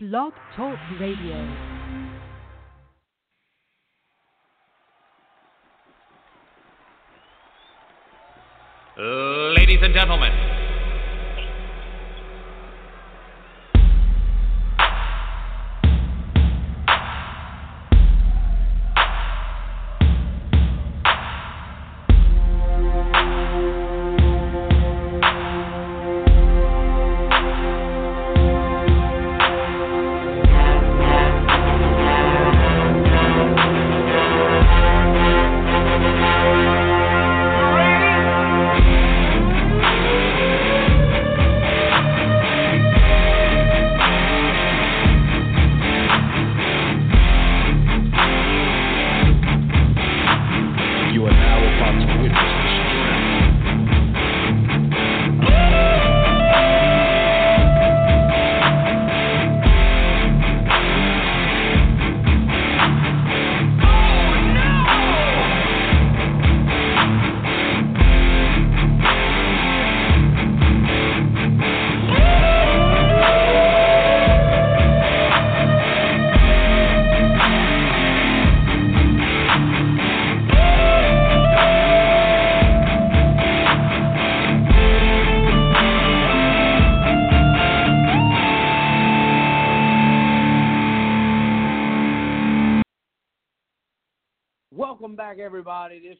Blog Talk Radio. Ladies and gentlemen,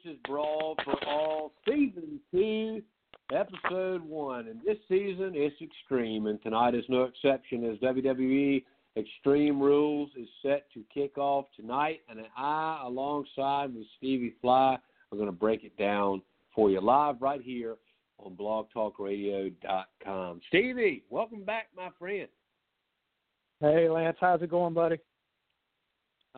is Brawl for All, Season 2, Episode 1. And this season, is extreme, and tonight is no exception as WWE Extreme Rules is set to kick off tonight. And I, alongside with Stevie Fly, are going to break it down for you live right here on blogtalkradio.com. Stevie, welcome back, my friend. Hey Lance, how's it going, buddy?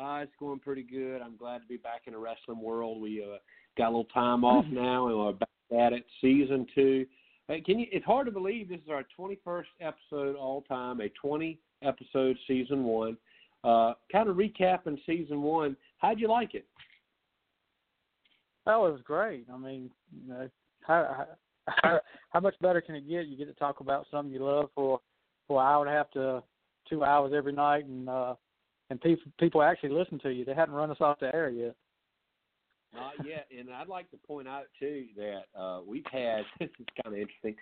Uh, it's going pretty good. I'm glad to be back in the wrestling world. We uh, got a little time off now, and we're back at it. Season two. Hey, can you? It's hard to believe this is our 21st episode all time, a 20 episode season one. Uh, kind of recapping season one. How'd you like it? It was great. I mean, you know, how, how how much better can it get? You get to talk about something you love for for an hour and a half to two hours every night, and uh, and people people actually listen to you. They hadn't run us off the air yet. Not yet. And I'd like to point out too that uh, we've had this is kind of interesting.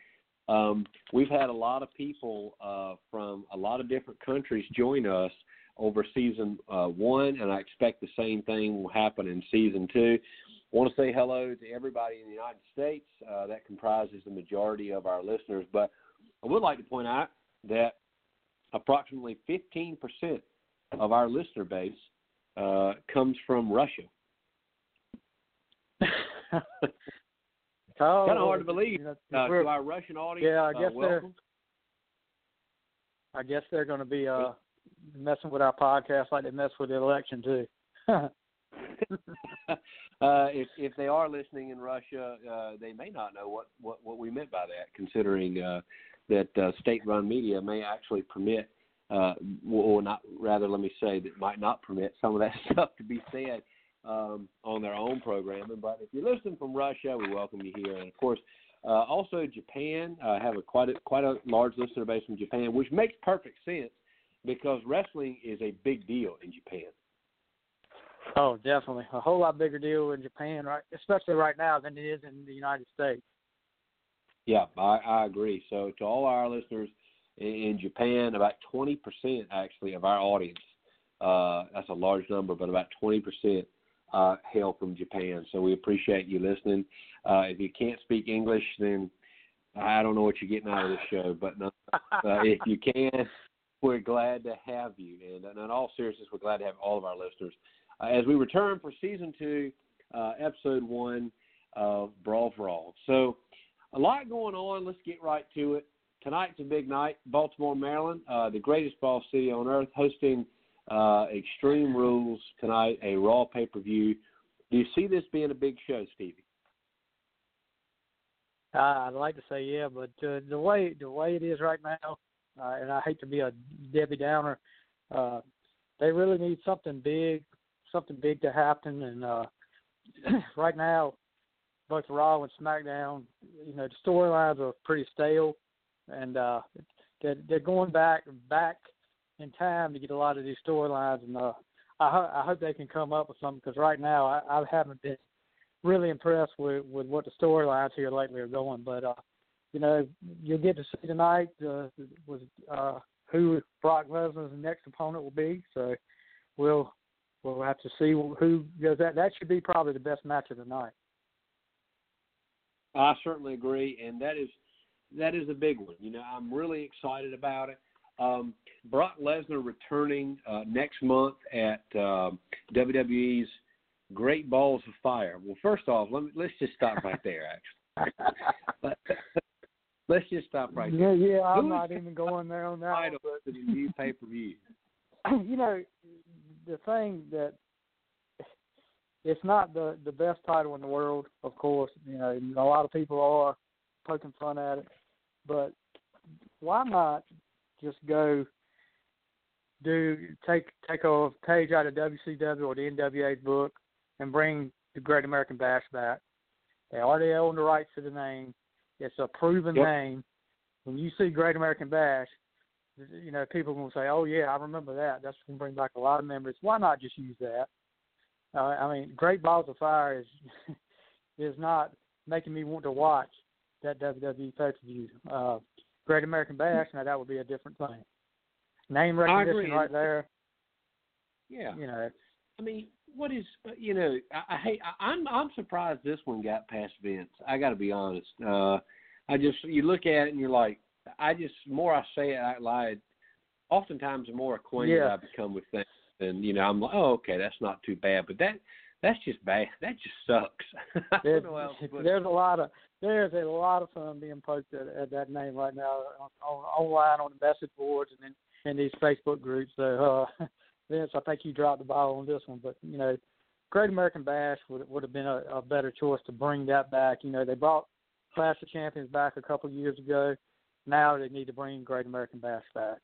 Um, we've had a lot of people uh, from a lot of different countries join us over season uh, one, and I expect the same thing will happen in season two. I want to say hello to everybody in the United States. Uh, that comprises the majority of our listeners, but I would like to point out that approximately 15% of our listener base uh, comes from Russia. oh, Kind of hard to believe. Uh, to our Russian audience, Yeah, I uh, guess they're- welcome. I guess they're going to be uh messing with our podcast like they mess with the election too. uh, if if they are listening in Russia, uh, they may not know what, what, what we meant by that, considering uh, that uh, state-run media may actually permit, uh, or not rather, let me say that might not permit some of that stuff to be said um, on their own programming. But if you're listening from Russia, we welcome you here, and of course. Uh, also, Japan uh, have a quite a quite a large listener base from Japan, which makes perfect sense because wrestling is a big deal in Japan. oh, definitely, a whole lot bigger deal in Japan, right? Especially right now than it is in the United States. Yeah, I, I agree. So to all our listeners in, Japan, about 20% actually of our audience, uh, that's a large number, but about 20% uh, hail from Japan. So we appreciate you listening. Uh, if you can't speak English, then I don't know what you're getting out of this show, but no, uh, if you can, we're glad to have you. And, and in all seriousness, we're glad to have all of our listeners. Uh, as we return for season two, uh, episode one of Brawl for All. So, a lot going on. Let's get right to it. Tonight's a big night. Baltimore, Maryland, uh, the greatest ball city on earth, hosting uh, Extreme Rules tonight, a Raw pay per view. Do you see this being a big show, Stevie? Uh, I'd like to say yeah, but uh, the way the way it is right now, uh, and I hate to be a Debbie Downer, uh, they really need something big, something big to happen. And uh, right now, both Raw and SmackDown, you know, the storylines are pretty stale, and uh, they're, they're going back back in time to get a lot of these storylines, and uh, I, ho- I hope they can come up with something because right now I, I haven't been really impressed with with what the storylines here lately are going. But uh, you know, you'll get to see tonight uh, was uh, who Brock Lesnar's next opponent will be. So we'll we'll have to see who goes. That that should be probably the best match of the night. I certainly agree, and that is that is a big one. You know, I'm really excited about it. Um, Brock Lesnar returning uh, next month at uh, WWE's Great Balls of Fire. Well, first off, let me, let's just stop right there. Actually, let's just stop right yeah, there. Yeah, I'm Who not even going there on that. One, Title but to the new pay per view. you know, the thing that it's not the the best title in the world, of course. You know, a lot of people are poking fun at it, but why not just go do take take a page out of WCW or the NWA's book and bring the Great American Bash back? They already own the rights to the name. It's a proven Yep. name. When you see Great American Bash, you know, people to say, "Oh yeah, I remember that." That's going to bring back a lot of memories. Why not just use that? Uh, I mean, Great Balls of Fire is is not making me want to watch that WWE pay per view. Uh, Great American Bash, now that would be a different thing. Name I recognition right there. Yeah. You know, I mean, what is uh, you know? I, I hate. I, I'm I'm surprised this one got past Vince. I got to be honest. Uh, I just you look at it and you're like, I just the more I say it out loud, oftentimes the more acquainted Yeah. I become with things, and you know I'm like, oh okay, that's not too bad, but that that's just bad. That just sucks. There's, don't know how else to put it. there's a lot of there's a lot of fun being poked at, at that name right now on, on online on the message boards and in, in these Facebook groups. So uh, Vince, I think you dropped the ball on this one, but you know, Great American Bash would would have been a, a better choice to bring that back. You know, they brought Clash of Champions back a couple years ago. Now they need to bring Great American Bash back.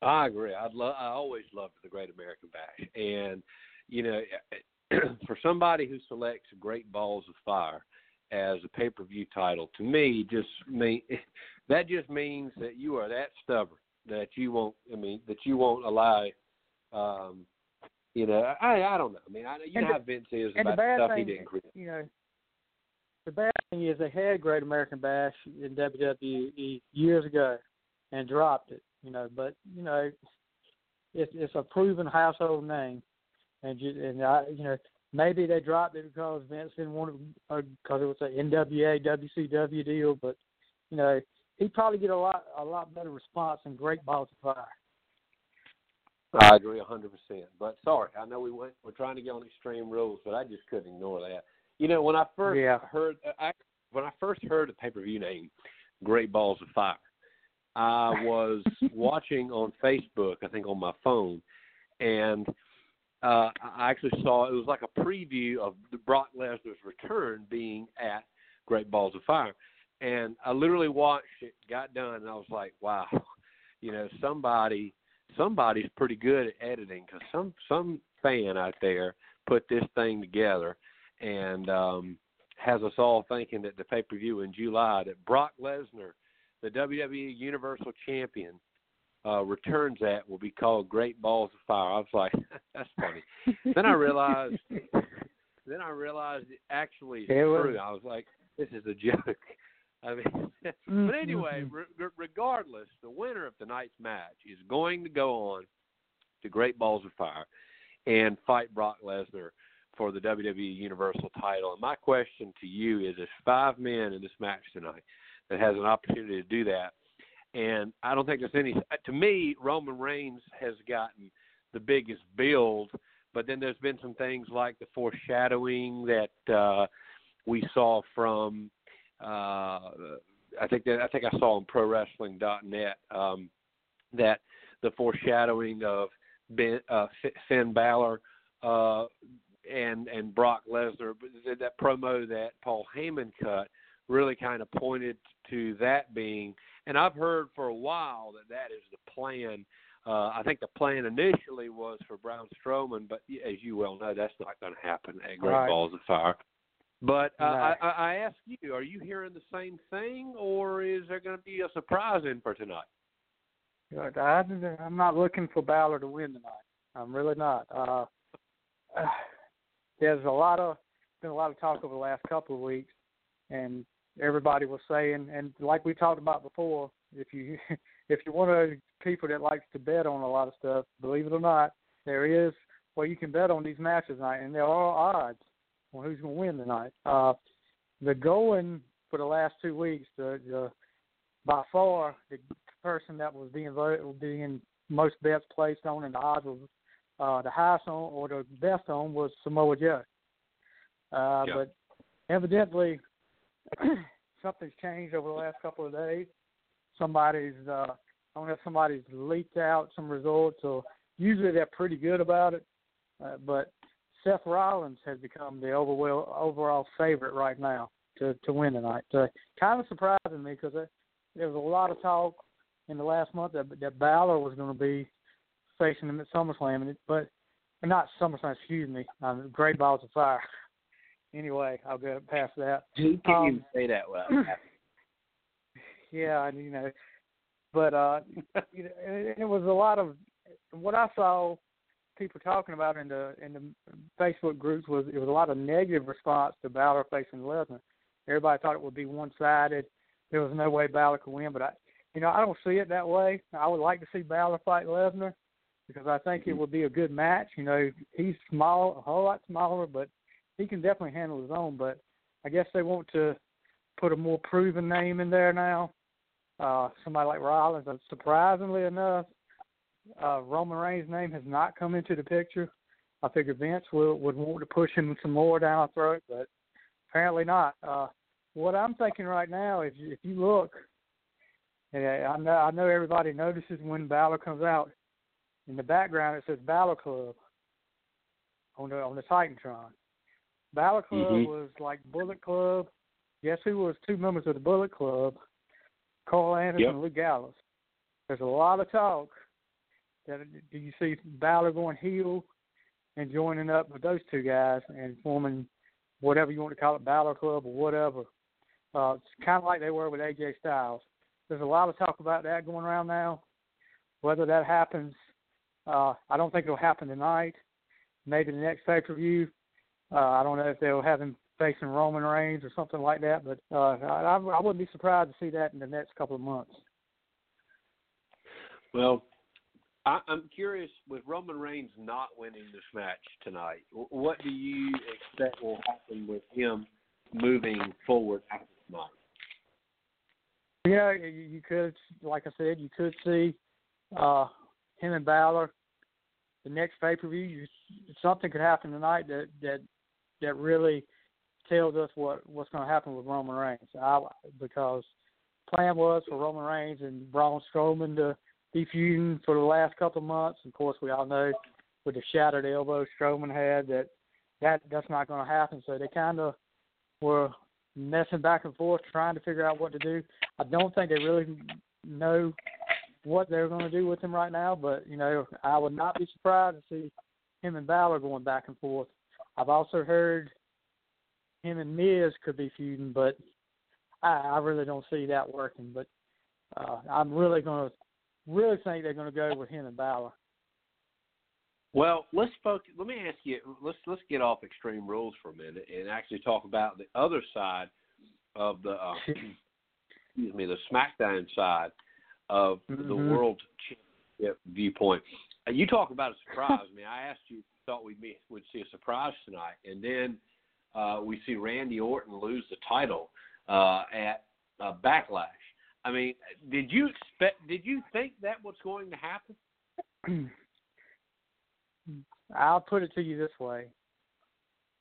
I agree. I'd love. I always loved the Great American Bash, and you know, for somebody who selects Great Balls of Fire as a pay per view title, to me, just mean that just means that you are that stubborn that you won't. I mean, that you won't allow. Um, you know, I I don't know. I mean, I you And know the- how Vince is about stuff he didn't create. you know, the bad thing is they had Great American Bash in WWE years ago and dropped it. You know, but you know, it's it's a proven household name, and you and I, you know, maybe they dropped it because Vince didn't want it because it was an NWA WCW deal, but you know, he'd probably get a lot a lot better response than Great Balls of Fire. I agree a hundred percent. But sorry, I know we went. We're trying to get on extreme rules, but I just couldn't ignore that. You know, when I first Yeah. heard, I, when I first heard the pay per view name, Great Balls of Fire, I was watching on Facebook, I think on my phone, and uh, I actually saw it was like a preview of the Brock Lesnar's return being at Great Balls of Fire, and I literally watched it, got done, and I was like, wow, you know, somebody somebody's pretty good at editing because some some fan out there put this thing together and um has us all thinking that the pay per view in July that Brock Lesnar, the WWE Universal Champion, uh returns at will be called Great Balls of Fire. I was like, that's funny. then I realized then I realized it actually is It was- true. I was like, this is a joke. I mean, but anyway, re- re- regardless, the winner of tonight's match is going to go on to Great Balls of Fire and fight Brock Lesnar for the WWE Universal title. And my question to you is there's five men in this match tonight that has an opportunity to do that. And I don't think there's any to me, Roman Reigns has gotten the biggest build, but then there's been some things like the foreshadowing that uh we saw from uh I think that I think I saw on ProWrestling.net um, that the foreshadowing of ben, uh, Finn Balor uh, and and Brock Lesnar, that promo that Paul Heyman cut really kind of pointed to that being. And I've heard for a while that that is the plan. Uh, I think the plan initially was for Braun Strowman, but as you well know, that's not going to happen at Great Right. Balls of Fire. But uh, No. I, I I ask you, are you hearing the same thing, or is there going to be a surprise in for tonight? I, I'm not looking for Balor to win tonight. I'm really not. Uh, there's a lot of been a lot of talk over the last couple of weeks, and everybody was saying, and like we talked about before, if you if you're one of those people that likes to bet on a lot of stuff, believe it or not, there is well you can bet on these matches tonight, and there are odds on who's going to win tonight. Uh, the going for the last two weeks, the, the by far the person that was being voted, being most bets placed on, and the odds was uh, the highest on or the best on was Samoa Joe. Uh, Yeah. But evidently, something's changed over the last couple of days. Somebody's, uh, I don't know if somebody's leaked out some results, or usually they're pretty good about it. Uh, but Seth Rollins has become the overall overall favorite right now to to win tonight. So kind of surprising me because there was a lot of talk in the last month that that Balor was going to be facing him at SummerSlam, and it, but not SummerSlam, excuse me, um, Great Balls of Fire. Anyway, I'll go past that. You can't Um, even say that well. Yeah, and you know, but uh, you know, it, it was a lot of what I saw people talking about in the in the Facebook groups was it was a lot of negative response to Balor facing Lesnar. Everybody thought it would be one sided. There was no way Balor could win, but I, you know, I don't see it that way. I would like to see Balor fight Lesnar because I think it would be a good match. You know, he's small, a whole lot smaller, but he can definitely handle his own. But I guess they want to put a more proven name in there now. Uh, somebody like Rollins. And surprisingly enough, uh, Roman Reigns' name has not come into the picture. I figured Vince would would want to push him some more down our throat, but apparently not. Uh, what I'm thinking right now, if if you look, and I know I know everybody notices when Balor comes out. In the background, it says Balor Club on the on the Titantron. Balor Club Mhm. was like Bullet Club. Guess who was two members of the Bullet Club? Karl Anderson Yep. and Luke Gallows. There's a lot of talk that do you see Balor going heel and joining up with those two guys and forming whatever you want to call it, Balor Club or whatever. Uh, it's kind of like they were with AJ Styles. There's a lot of talk about that going around now. Whether that happens, uh, I don't think it'll happen tonight. Maybe the next pay per view. Uh, I don't know if they'll have him facing Roman Reigns or something like that, but uh, I, I wouldn't be surprised to see that in the next couple of months. Well, I, I'm curious with Roman Reigns not winning this match tonight. What do you expect will happen with him moving forward after tonight? You know, you you could, like I said, you could see uh, him and Balor the next pay per view. Something could happen tonight that that that really tells us what what's going to happen with Roman Reigns. I, because plan was for Roman Reigns and Braun Strowman to be feuding for the last couple of months. Of course, we all know with the shattered elbow Strowman had that that that's not going to happen. So they kind of were messing back and forth, trying to figure out what to do. I don't think they really know what they're going to do with him right now, but you know, I would not be surprised to see him and Balor going back and forth. I've also heard him and Miz could be feuding, but I, I really don't see that working. But uh, I'm really going to really think they're going to go with him and Balor. Well, let's focus. Let me ask you. Let's let's get off Extreme Rules for a minute and actually talk about the other side of the uh, excuse me, the SmackDown side of the Mhm. World Championship viewpoint. You talk about a surprise. I mean, I asked you thought we'd be, would see a surprise tonight, and then uh, we see Randy Orton lose the title uh, at uh, Backlash. I mean, did you expect? Did you think that was going to happen? I'll put it to you this way: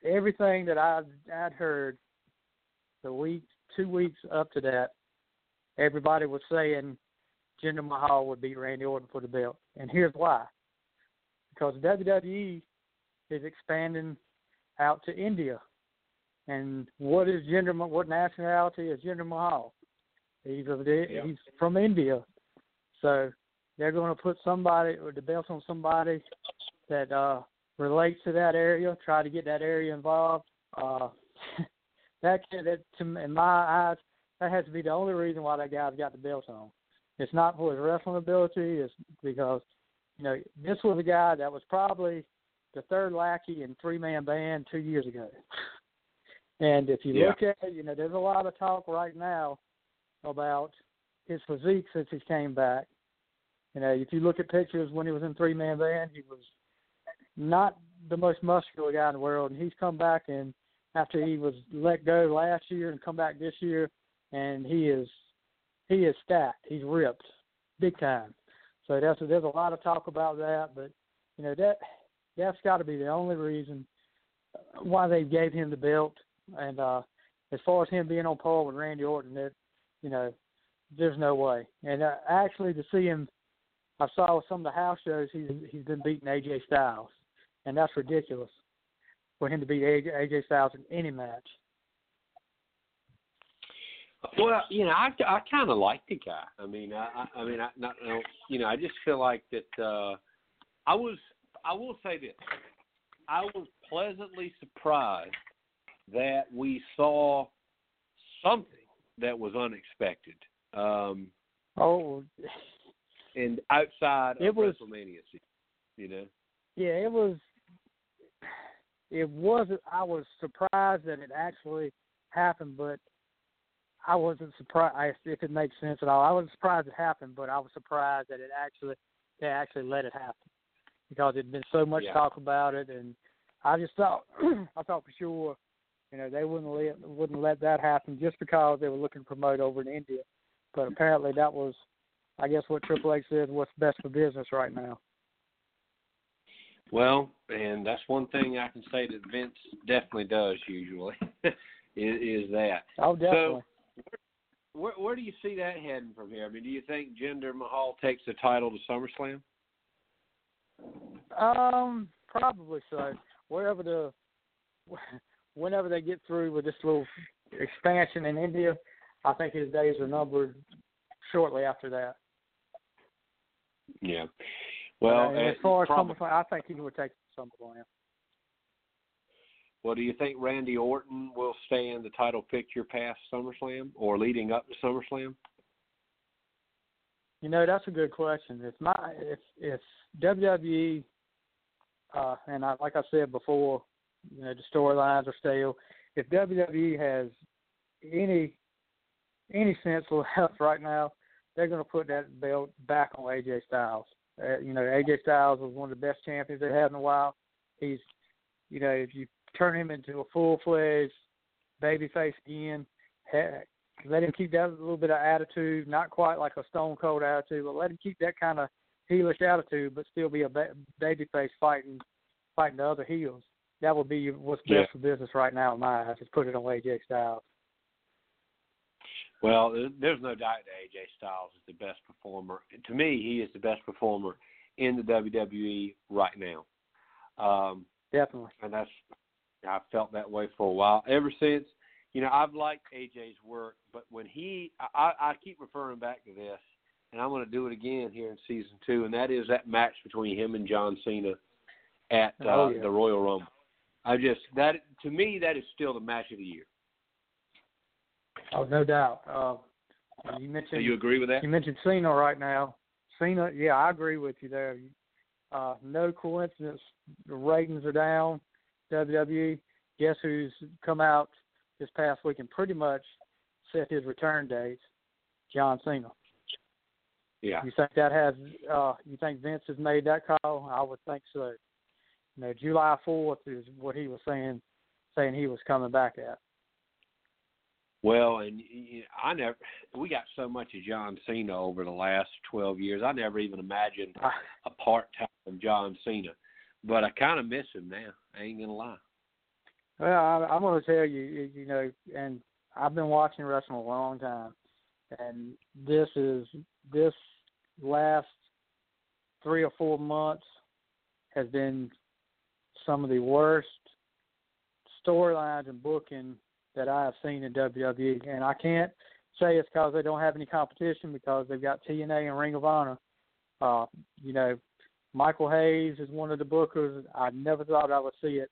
everything that I'd, I'd heard the week, two weeks up to that, everybody was saying Jinder Mahal would beat Randy Orton for the belt, and here's why: because WWE is expanding out to India, and what is Jinder? What nationality is Jinder Mahal? He's of the, Yeah. he's from India, so they're going to put somebody or the belt on somebody that uh relates to that area, try to get that area involved. Uh that can that to, in my eyes, that has to be the only reason why that guy's got the belt on. It's not for his wrestling ability. It's because you know this was a guy that was probably the third lackey in three man band two years ago. And if you Yeah. look at, you know, there's a lot of talk right now about his physique since he came back. You know, if you look at pictures when he was in three man band, he was not the most muscular guy in the world, and he's come back and after he was let go last year and come back this year, and he is he is stacked. He's ripped, big time. So that's there's a lot of talk about that, but you know that that's got to be the only reason why they gave him the belt. And uh as far as him being on par with Randy Orton, that you know, there's no way. And uh, actually, to see him, I saw some of the house shows. He's he's been beating AJ Styles, and that's ridiculous for him to beat AJ, AJ Styles in any match. Well, you know, I, I kind of like the guy. I mean, I, I mean, I not, you know, I just feel like that. uh I was, I will say this, I was pleasantly surprised that we saw something that was unexpected, um, Oh, and outside It of was- WrestleMania, you know. yeah, it was. It wasn't. I was surprised that it actually happened, but I wasn't surprised if it makes sense at all. I wasn't surprised it happened, but I was surprised that it actually they actually let it happen because there'd been so much Yeah. talk about it, and I just thought I thought for sure, you know, they wouldn't let wouldn't let that happen just because they were looking to promote over in India. But apparently that was, I guess, what Triple H said what's best for business right now. Well, and that's one thing I can say that Vince definitely does usually is, is that. Oh, definitely. Where, where do you see that heading from here? I mean, do you think Jinder Mahal takes the title to SummerSlam? Um, probably so. Wherever the, whenever they get through with this little expansion in India, I think his days are numbered shortly after that. Yeah. Well, and as uh, far as prob- SummerSlam, I think he would take SummerSlam. well, do you think Randy Orton will stay in the title picture past SummerSlam or leading up to SummerSlam? You know, that's a good question. If my if if WWE uh and I like I said before, you know, the storylines are stale. If WWE has any any sense left right now, they're going to put that belt back on AJ Styles. Uh, you know, AJ Styles was one of the best champions they had in a while. He's, you know, if you turn him into a full fledged babyface again, heck, let him keep that little bit of attitude, not quite like a stone cold attitude, but let him keep that kind of heelish attitude, but still be a ba- babyface fighting fighting the other heels. That would be what's best Yeah. for business right now in my eyes. Is put it on AJ Styles. Well, there's no doubt that AJ Styles is the best performer. To me, he is the best performer in the WWE right now. Um, Definitely. and that's I felt that way for a while. Ever since, you know, I've liked AJ's work, but when he, I, I keep referring back to this, and I'm going to do it again here in season two, and that is that match between him and John Cena at uh, Oh, yeah. the Royal Rumble. I just that to me that is still the match of the year. Oh, no doubt. Uh, you Do mentioned you agree with that? You mentioned Cena right now. Cena, yeah, I agree with you there. Uh, no coincidence. The ratings are down. WWE. Guess who's come out this past week and pretty much set his return dates? John Cena. Yeah. You think that has? Uh, you think Vince has made that call? I would think so. You know, July fourth is what he was saying, saying he was coming back at. Well, and I never, we got so much of John Cena over the last 12 years. I never even imagined I, a part time John Cena, but I kind of miss him now. I ain't gonna lie. Well, I, I'm going to tell you, you, know, and I've been watching wrestling a long time, and this is this last three or four months has been some of the worst storylines and booking that I have seen in WWE, and I can't say it's because they don't have any competition because they've got TNA and Ring of Honor. Uh, you know, Michael Hayes is one of the bookers. I never thought I would see it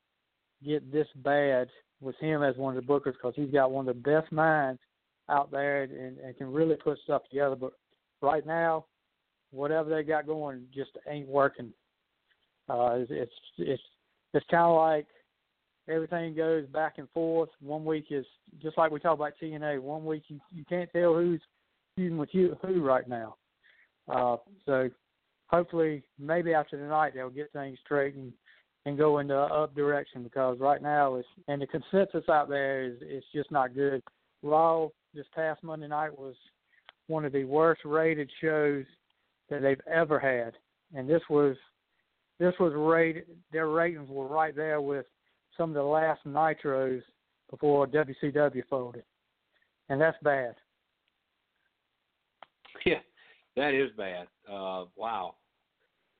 get this bad with him as one of the bookers because he's got one of the best minds out there and, and can really put stuff together. But right now, whatever they got going just ain't working. Uh, it's it's it's, it's kind of like everything goes back and forth. One week is just like we talk about TNA. One week you you can't tell who's feuding with you who right now. Uh, so hopefully, maybe after tonight they'll get things straight and, go in the up direction because right now it's and the consensus out there is it's just not good. Raw this past Monday night was one of the worst rated shows that they've ever had, and this was this was rated. Their ratings were right there with some of the last Nitros before WCW folded, and that's bad. Yeah, that is bad. Uh, wow,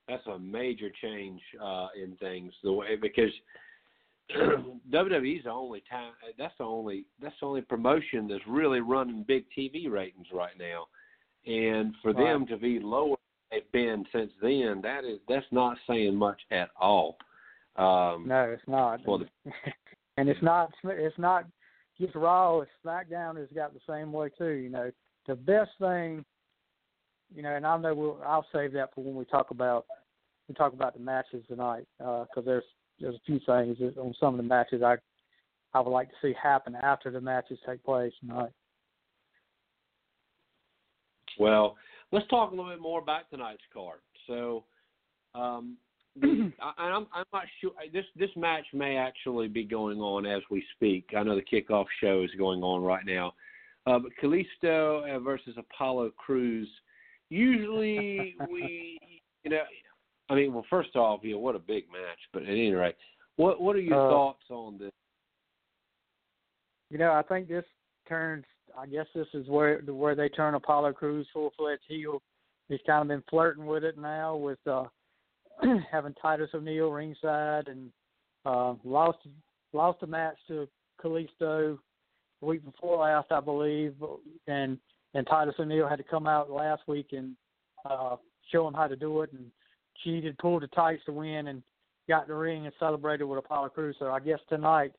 that's a major change uh, in things. The way because WWE's the only time that's the only that's the only promotion that's really running big TV ratings right now, and for Right. them to be lower than they've been since then, that is that's not saying much at all. Um, No, it's not. Well, the- and it's not. It's not just Raw. It's SmackDown has got the same way too. You know, the best thing. You know, and I know we'll. I'll save that for when we talk about we talk about the matches tonight because there's there's a few things on some of the matches I I would like to see happen after the matches take place tonight. Well, let's talk a little bit more about tonight's card. So, um, I, I'm, I'm not sure. This this match may actually be going on as we speak. I know the kickoff show is going on right now. Uh, but Kalisto uh, versus Apollo Crews. Usually, we, you know, I mean, well, first off, you know, what a big match. But at any rate, what what are your Uh, thoughts on this? You know, I think this turns. I guess this is where where they turn Apollo Crews full fledged heel. He's kind of been flirting with it now, with uh having Titus O'Neil ringside, and uh, lost lost a match to Kalisto the week before last, I believe, and and Titus O'Neil had to come out last week and uh, show him how to do it, and cheated, pulled the tights to win, and got in the ring and celebrated with Apollo Crews. So I guess tonight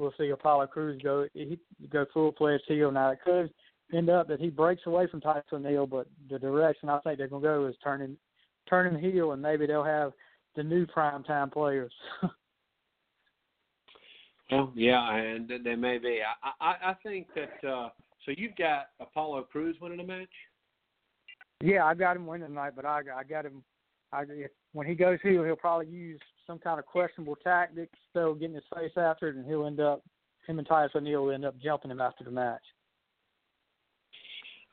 we'll see Apollo Crews go he go full fledged heel. Now it could end up that he breaks away from Titus O'Neil, but the direction I think they're gonna go is turning turning heel, and maybe they'll have the new primetime players. Well, yeah, and th- there may be. I I, I think that. uh So you've got Apollo Crews winning a match. yeah, I got him winning tonight, but I I got him. I when he goes heel, he'll probably use some kind of questionable tactics, so getting his face after it, and he'll end up him and Titus O'Neil will end up jumping him after the match.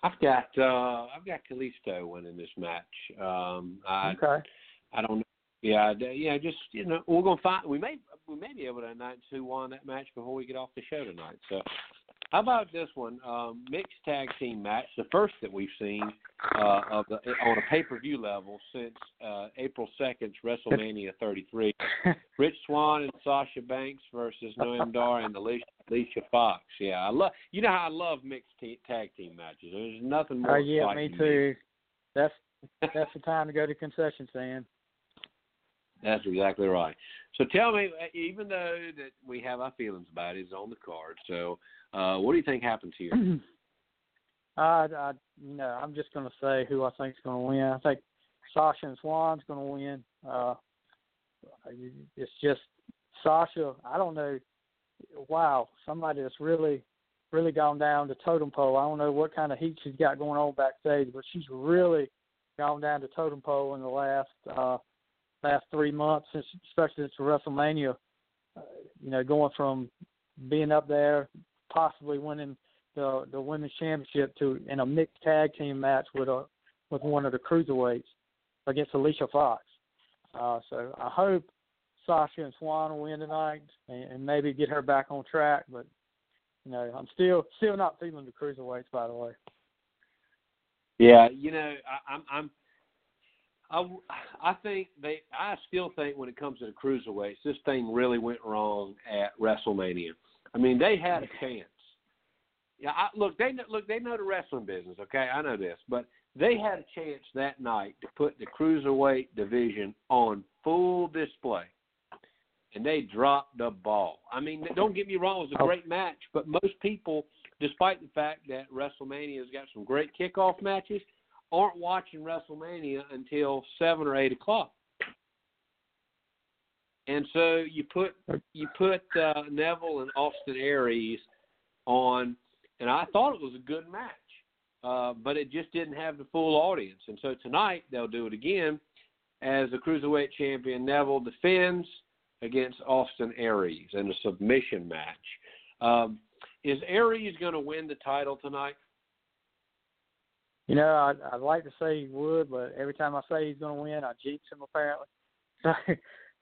I've got uh I've got Kalisto winning this match. Um I okay. I don't know. Yeah, yeah, just you know, we're gonna find we may we may be able to announce who won that match before we get off the show tonight. So how about this one? Um mixed tag team match, the first that we've seen uh of the on a pay per view level since uh April second, WrestleMania thirty three. Rich Swann and Sasha Banks versus Noam Dar and Alicia, Alicia Fox. Yeah, I love. You know how I love mixed tag team matches. There's nothing more. Oh yeah, me too. That's that's the time to go to concession stand. That's exactly right. So tell me, uh, even though that we have our feelings about it, it's on the card. So uh, what do you think happens here? I, I, you know, I'm just going to say who I think is going to win. I think Sasha and Swann's going to win. Uh, it's just Sasha. I don't know. Wow, somebody that's really, really gone down the totem pole. I don't know what kind of heat she's got going on backstage, but she's really gone down the totem pole in the last uh, last three months, especially since WrestleMania. Uh, you know, going from being up there, possibly winning the the women's championship to in a mixed tag team match with a with one of the cruiserweights against Alicia Fox. Uh, so I hope Sasha and Swann will win tonight and, and maybe get her back on track. But you know, I'm still still not feeling the cruiserweights. By the way. Yeah, you know, I, I'm, I'm, I, I think they, I still think when it comes to the cruiserweights, this thing really went wrong at WrestleMania. I mean, they had a chance. Yeah, I, look, they look, they know the wrestling business. Okay, I know this, but they had a chance that night to put the cruiserweight division on full display, and they dropped the ball. I mean, don't get me wrong, it was a Oh. great match, but most people, despite the fact that WrestleMania has got some great kickoff matches, aren't watching WrestleMania until seven or eight o'clock. And so you put you put uh, Neville and Austin Aries on, and I thought it was a good match, uh, but it just didn't have the full audience. And so tonight they'll do it again, as the cruiserweight champion Neville defends against Austin Aries in a submission match. Um, is Aries going to win the title tonight? You know, I'd, I'd like to say he would, but every time I say he's going to win, I jinx him apparently. So,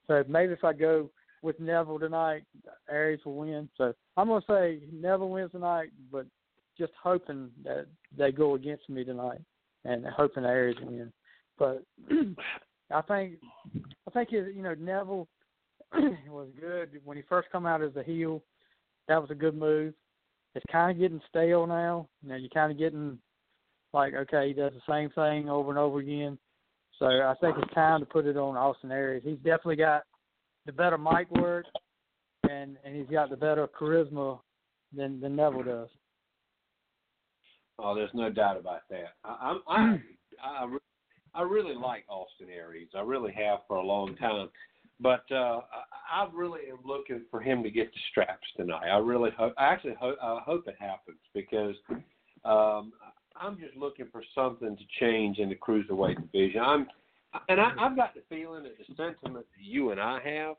so maybe if I go with Neville tonight, Aries will win. So I'm going to say Neville wins tonight, but just hoping that they go against me tonight and hoping Aries win. But I think I think you know Neville was good when he first come out as a heel. That was a good move. It's kind of getting stale now. You know, you're kind of getting like, okay, he does the same thing over and over again. So I think it's time to put it on Austin Aries. He's definitely got the better mic work, and and he's got the better charisma than than Neville does. Oh, there's no doubt about that. I, I'm I, I I really like Austin Aries. I really have for a long time. But uh, I, I really am looking for him to get the straps tonight. I really hope. I actually hope. I hope it happens because um, I'm just looking for something to change in the cruiserweight division. I'm, and I, I've got the feeling that the sentiment that you and I have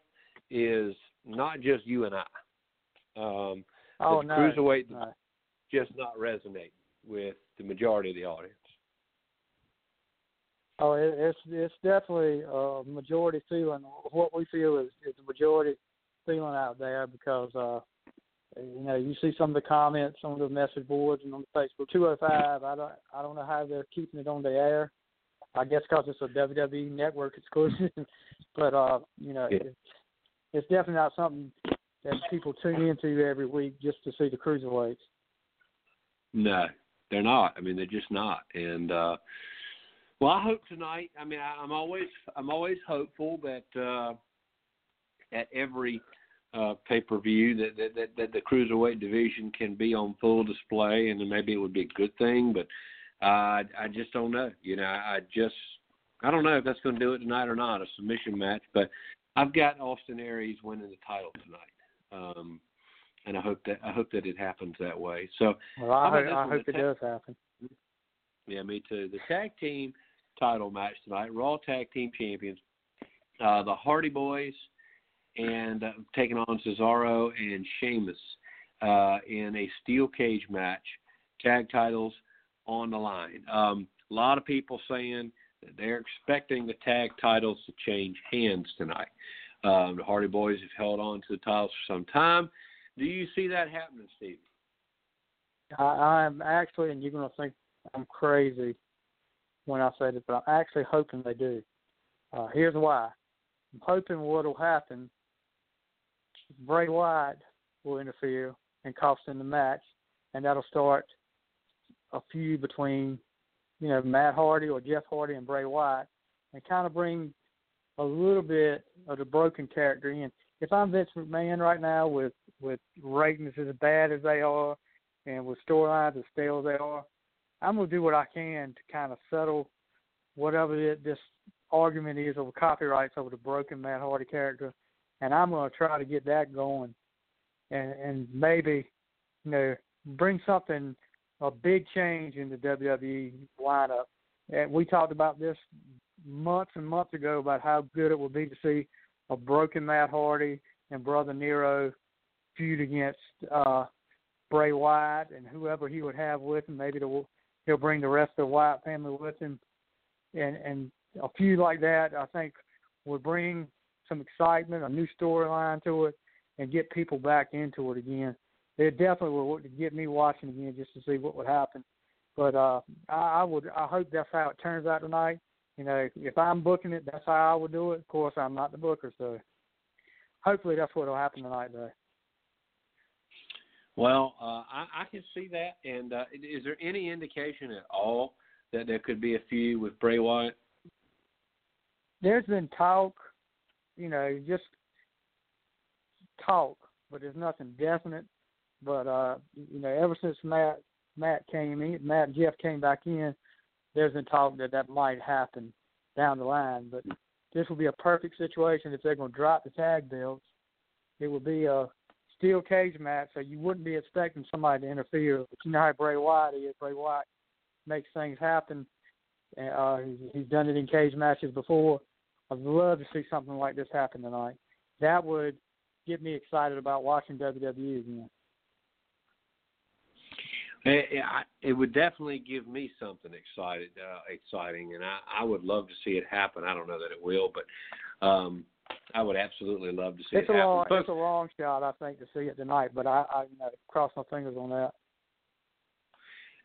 is not just you and I. Um, oh the no, cruiserweight no. just not resonate with the majority of the audience. Oh, it, it's it's definitely a majority feeling. What we feel is is the majority feeling out there because uh, you know you see some of the comments on the message boards and on the Facebook. Two hundred five. I don't I don't know how they're keeping it on the air. I guess because it's a WWE network exclusive. but uh, you know, Yeah. it's, it's definitely not something that people tune into every week just to see the cruiserweights. No, they're not. I mean, they're just not. And uh well, I hope tonight. I mean, I, I'm always I'm always hopeful that uh at every uh pay per view that, that that that the cruiserweight division can be on full display, and then maybe it would be a good thing. But uh, I just don't know. You know, I just I don't know if that's going to do it tonight or not. A submission match, but I've got Austin Aries winning the title tonight. Um, and I hope that I hope that it happens that way. So Well, I, hope, I hope it does happen. Yeah, me too. The tag team title match tonight, Raw Tag Team Champions, uh, the Hardy Boys, and uh, taking on Cesaro and Sheamus uh, in a steel cage match. Tag titles on the line. Um, a lot of people saying that they're expecting the tag titles to change hands tonight. Um, the Hardy Boys have held on to the titles for some time. Do you see that happening, Steve? I, I'm actually, and you're going to think I'm crazy when I say this, but I'm actually hoping they do. Uh, here's why. I'm hoping what will happen. Bray Wyatt will interfere and cost in the match, and that'll start a feud between, you know, Matt Hardy or Jeff Hardy and Bray Wyatt, and kind of bring a little bit of the broken character in. If I'm Vince McMahon right now with with ratings as bad as they are, and with storylines as stale as they are, I'm gonna do what I can to kind of settle whatever it, this argument is over copyrights over the broken Matt Hardy character, and I'm gonna try to get that going, and and maybe, you know, bring something a big change in the WWE lineup. And we talked about this months and months ago about how good it would be to see a broken Matt Hardy and Brother Nero feud against uh Bray Wyatt and whoever he would have with him. Maybe the, he'll bring the rest of the Wyatt family with him, and and a feud like that I think would bring some excitement, a new storyline to it, and get people back into it again. It definitely would get me watching again just to see what would happen. But uh, I, I would I hope that's how it turns out tonight. You know, if I'm booking it, that's how I would do it. Of course, I'm not the booker, so hopefully that's what will happen tonight, though. Well, uh, I, I can see that. And uh, is there any indication at all that there could be a feud with Bray Wyatt? There's been talk, you know, just talk, but there's nothing definite. But uh, you know, ever since Matt Matt came in, Matt and Jeff came back in, there's been talk that that might happen down the line. But this would be a perfect situation if they're going to drop the tag belts. It would be a steel cage match, so you wouldn't be expecting somebody to interfere. But you know how Bray Wyatt is. Bray Wyatt makes things happen. Uh, he's, he's done it in cage matches before. I'd love to see something like this happen tonight. That would get me excited about watching WWE again. It, it would definitely give me something excited, uh, exciting, and I, I would love to see it happen. I don't know that it will, but um, I would absolutely love to see it's it a happen. Long, Folks, it's a long shot, I think, to see it tonight, but I, I you know, cross my fingers on that.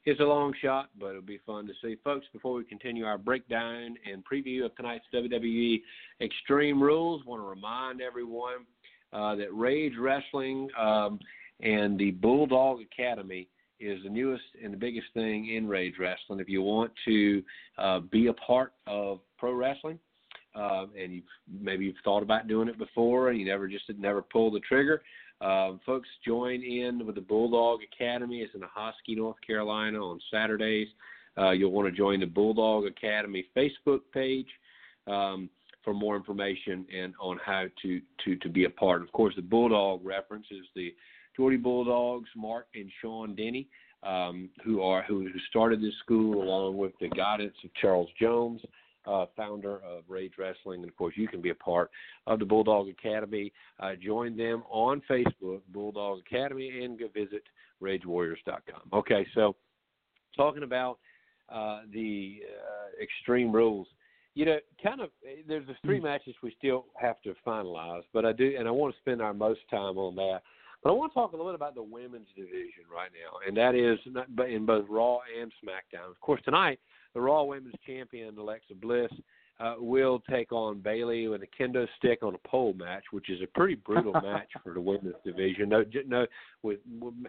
It's a long shot, but it'll be fun to see. Folks, before we continue our breakdown and preview of tonight's WWE Extreme Rules, want to remind everyone uh, that Rage Wrestling um, and the Bulldog Academy is the newest and the biggest thing in Rage Wrestling. If you want to uh, be a part of pro wrestling, uh, and you've maybe you've thought about doing it before and you never just never pulled the trigger, um, folks, join in with the Bulldog Academy. It's in Hosky, North Carolina on Saturdays. Uh, you'll want to join the Bulldog Academy Facebook page um, for more information and on how to, to, to be a part. Of course, the Bulldog reference is the Geordie Bulldogs, Mark and Sean Denny, um, who are who, who started this school along with the guidance of Charles Jones uh, founder of Rage Wrestling. And of course, you can be a part of the Bulldog Academy. Uh, join them on Facebook, Bulldog Academy, and go visit RageWarriors.com. Okay, so talking about uh, the uh, Extreme Rules. You know, kind of, there's the three matches we still have to finalize, but I do, and I want to spend our most time on that. But I want to talk a little bit about the women's division right now, and that is in both Raw and SmackDown. Of course, tonight the Raw Women's Champion Alexa Bliss uh, will take on Bayley with a kendo stick on a pole match, which is a pretty brutal match for the women's division. No, no, with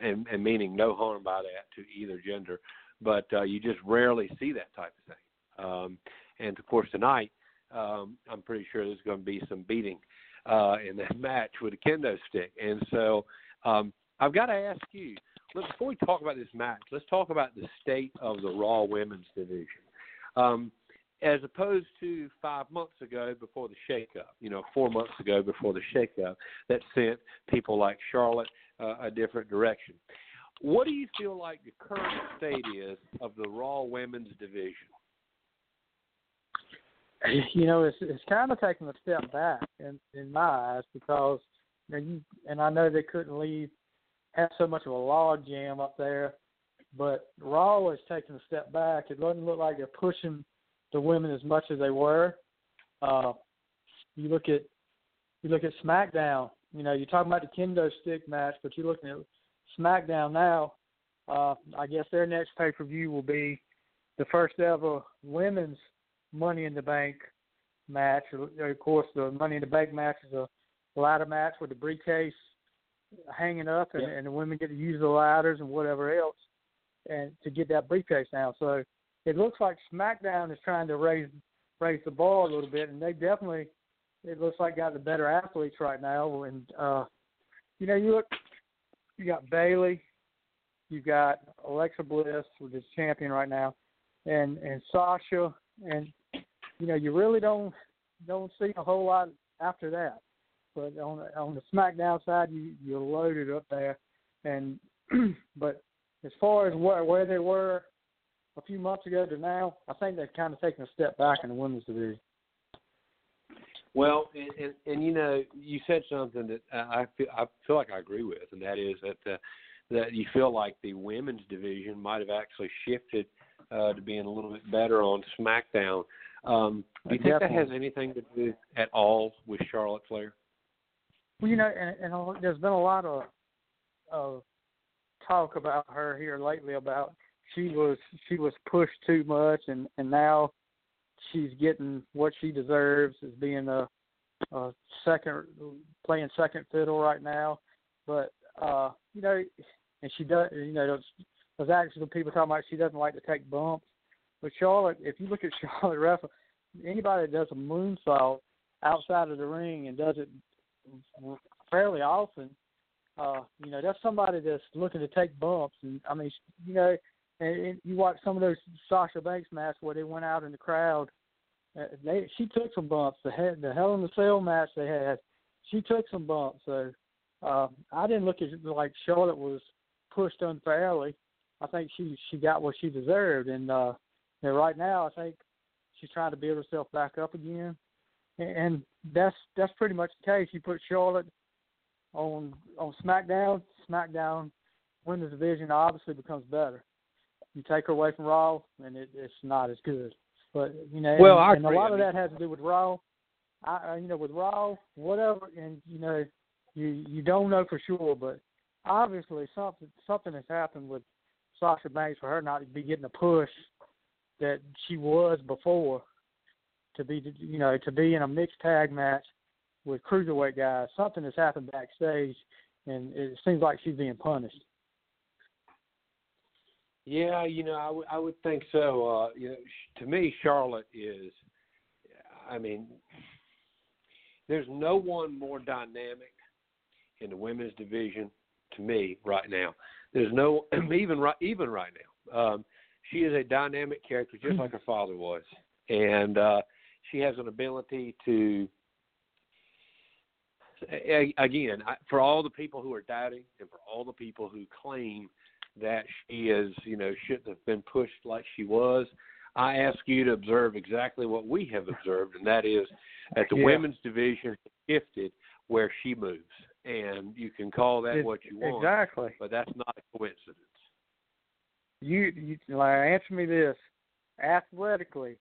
and, and meaning no harm by that to either gender, but uh, you just rarely see that type of thing. Um, and of course, tonight um, I'm pretty sure there's going to be some beating uh, in that match with a kendo stick, and so um, I've got to ask you look, before we talk about this match, let's talk about the state of the Raw Women's division. Um, as opposed to five months ago before the shakeup, you know, four months ago before the shakeup that sent people like Charlotte uh, a different direction. What do you feel like the current state is of the Raw Women's division? You know, it's it's kind of taking a step back in in my eyes because you know, you and I know they couldn't leave have so much of a log jam up there. But Raw is taking a step back. It doesn't look like they're pushing the women as much as they were. Uh, you look at you look at SmackDown. You know, you're talking about the kendo stick match, but you're looking at SmackDown now. Uh, I guess their next pay per view will be the first ever women's Money in the Bank match. Of course, the Money in the Bank match is a ladder match with the briefcase hanging up, and, and the women get to use the ladders and whatever else, and to get that briefcase down. So it looks like SmackDown is trying to raise raise the bar a little bit, and they definitely it looks like got the better athletes right now. And uh, you know, you look, you got Bayley, you got Alexa Bliss, which is champion right now, and and Sasha, and you know, you really don't don't see a whole lot after that. But on on the SmackDown side, you you're loaded up there, and but as far as where where they were a few months ago to now, I think they've kind of taken a step back in the women's division. Well, and, and, and you know, you said something that I feel I feel like I agree with, and that is that uh, that you feel like the women's division might have actually shifted uh, to being a little bit better on SmackDown. Um, do you think that has anything to do at all with Charlotte Flair? Well, you know, and, and there's been a lot of of talk about her here lately about she was she was pushed too much, and and now she's getting what she deserves as being a, a second playing second fiddle right now. But uh, you know, and she does. You know, there's, actually people talking about she doesn't like to take bumps. But Charlotte, if you look at Charlotte wrestle, anybody that does a moonsault outside of the ring and does it fairly often. Uh, you know, that's somebody that's looking to take bumps, and I mean, you know, and, and you watch some of those Sasha Banks matches where they went out in the crowd. Uh, they she took some bumps. The head, the Hell in the Cell match they had, she took some bumps. So uh, I didn't look at it like Charlotte was pushed unfairly. I think she she got what she deserved, and uh, and right now I think she's trying to build herself back up again, and, that's that's pretty much the case. You put Charlotte on on SmackDown, SmackDown win the division obviously becomes better. You take her away from Raw, and it, it's not as good. But you know, well, and, and a lot of that has to do with Raw. I, you know, with Raw, whatever, and you know, you you don't know for sure, but obviously something something has happened with Sasha Banks for her not to be getting a push that she was before to be you know to be in a mixed tag match with cruiserweight guys. Something has happened backstage, and it seems like she's being punished. Yeah, you know, I would would think so. Uh, you know, sh- to me, Charlotte is. I mean, there's no one more dynamic in the women's division to me right now. There's no even right even right now. Um, she is a dynamic character, just like her father was, and uh, she has an ability to. Again, I- for all the people who are doubting, and for all the people who claim that she is, you know, shouldn't have been pushed like she was. I ask you to observe exactly what we have observed, and that is that the Yeah. women's division shifted where she moves, and you can call that It- what you want, Exactly. but that's not a coincidence. You, you like answer me this: athletically,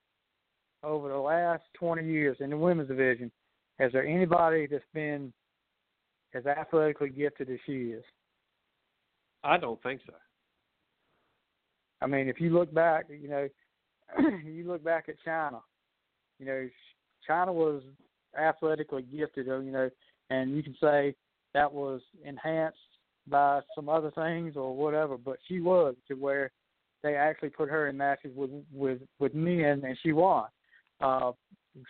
over the last twenty years in the women's division, has there anybody that's been as athletically gifted as she is? I don't think so. I mean, if you look back, you know, you look back at China. You know, China was athletically gifted, you know, and you can say that was enhanced by some other things or whatever, but she was to where they actually put her in matches with with with men and she won. Uh,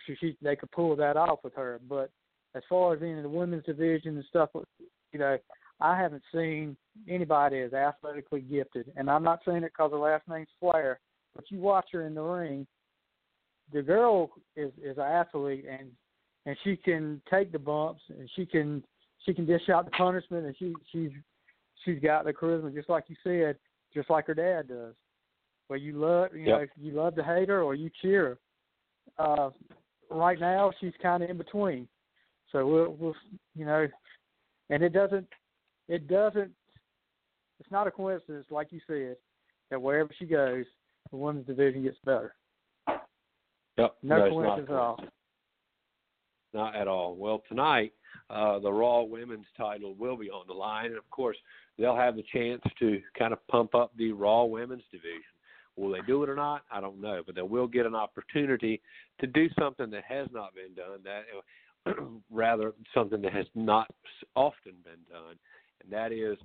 she, she they could pull that off with her, but as far as in the women's division and stuff, you know, I haven't seen anybody as athletically gifted, and I'm not saying it because her last name's Flair, but you watch her in the ring. The girl is is an athlete, and and she can take the bumps, and she can she can dish out the punishment, and she she's she's got the charisma, just like you said, just like her dad does. Where you love, you know, you love to hate her or you cheer her. Uh, right now, she's kind of in between. So we'll, we'll, you know, and it doesn't, it doesn't, it's not a coincidence, like you said, that wherever she goes, the women's division gets better. Yep. No, not coincidence at all. Not at all. Well, tonight, uh, the Raw Women's title will be on the line, and of course, they'll have the chance to kind of pump up the Raw Women's division. Will they do it or not? I don't know, but they will get an opportunity to do something that has not been done. That rather something that has not often been done, and that is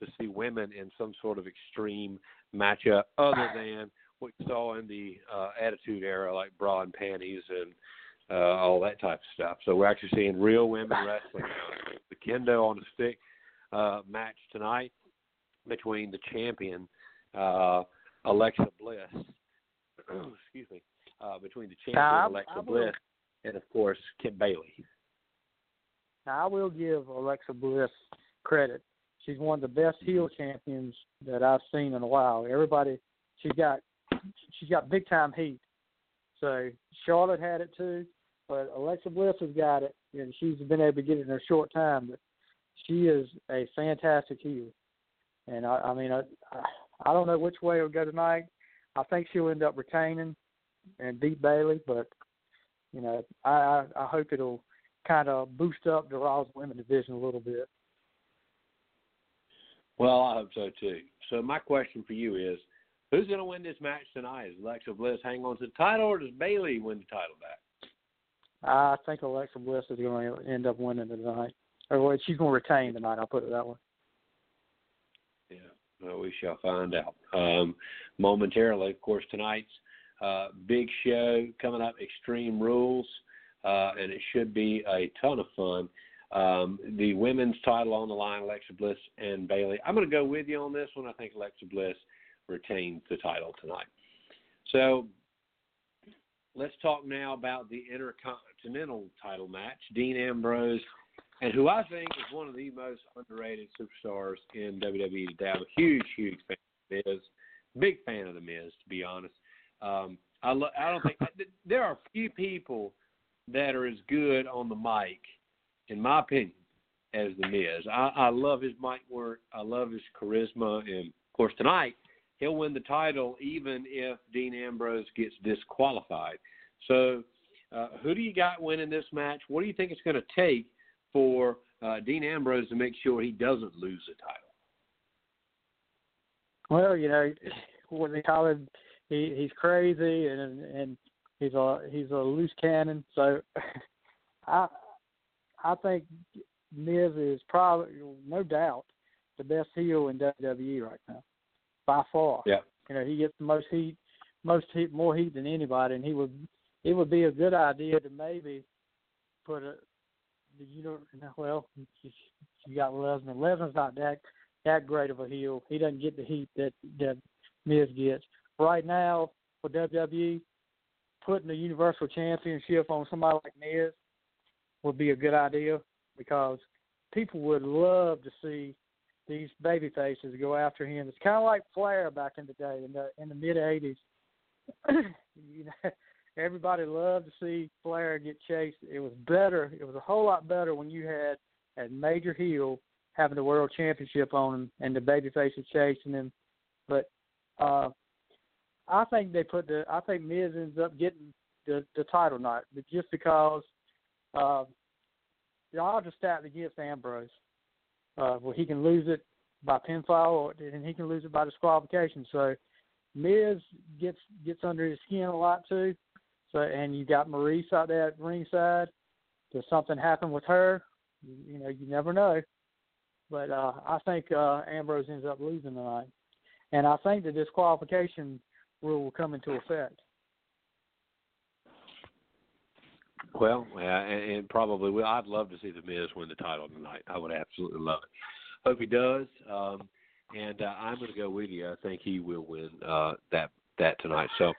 to see women in some sort of extreme matchup, other than what you saw in the uh, Attitude Era, like bra and panties and uh, all that type of stuff. So we're actually seeing real women wrestling. The kendo on a stick uh, match tonight between the champion uh, Alexa Bliss. excuse me. Uh, between the champion Now, Alexa I will- Bliss and of course Kim Bayley. Now, I will give Alexa Bliss credit. She's one of the best heel champions that I've seen in a while. Everybody, she's got she's got big time heat. So Charlotte had it too, but Alexa Bliss has got it, and she's been able to get it in a short time. But she is a fantastic heel, and I, I mean, I, I don't know which way it'll go tonight. I think she'll end up retaining and beat Bayley, but you know, I I, I hope it'll kind of boost up the Raw's women division a little bit. Well, I hope so too. So my question for you is, who's going to win this match tonight? Is Alexa Bliss hang on to the title, or does Bayley win the title back? I think Alexa Bliss is going to end up winning tonight, or she's going to retain tonight. I'll put it that way. We shall find out um, momentarily. Of course, tonight's uh, big show coming up, Extreme Rules, uh, and it should be a ton of fun. Um, the women's title on the line, Alexa Bliss and Bayley. I'm going to go with you on this one. I think Alexa Bliss retains the title tonight. So let's talk now about the Intercontinental title match. Dean Ambrose, and who I think is one of the most underrated superstars in WWE today. I'm a huge, huge fan of Miz. Big fan of the Miz, to be honest. Um, I lo- I don't think there are few people that are as good on the mic, in my opinion, as the Miz. I, I love his mic work. I love his charisma, and of course tonight he'll win the title even if Dean Ambrose gets disqualified. So, uh, who do you got winning this match? What do you think it's going to take for uh, Dean Ambrose to make sure he doesn't lose the title? Well, you know, what they call him, he he's crazy and and he's a he's a loose cannon. So, I I think Miz is probably no doubt the best heel in WWE right now, by far. Yeah. You know, he gets the most heat, most heat, more heat than anybody, and he would. It would be a good idea to maybe put a, you know, well, you, got Lesnar. Lesnar's not that that great of a heel. He doesn't get the heat that that Miz gets right now for WWE. Putting the Universal Championship on somebody like Miz would be a good idea because people would love to see these baby faces go after him. It's kind of like Flair back in the day in the in the mid '80s. you know, everybody loved to see Flair get chased. It was better. It was a whole lot better when you had a major heel having the world championship on him and the baby faces chasing him. But uh I think they put the I think Miz ends up getting the the title night, but just because uh, the odds are stacked against Ambrose. Uh, well, he can lose it by pinfall, or, and he can lose it by disqualification. So Miz gets gets under his skin a lot too. So and you got Maryse out there at ringside. Does something happen with her? You, you know, you never know. But uh, I think uh, Ambrose ends up losing tonight, and I think the disqualification rule will come into effect. Well, yeah, and, and probably will. I'd love to see the Miz win the title tonight. I would absolutely love it. Hope he does. Um, and uh, I'm going to go with you. I think he will win uh, that that tonight. So,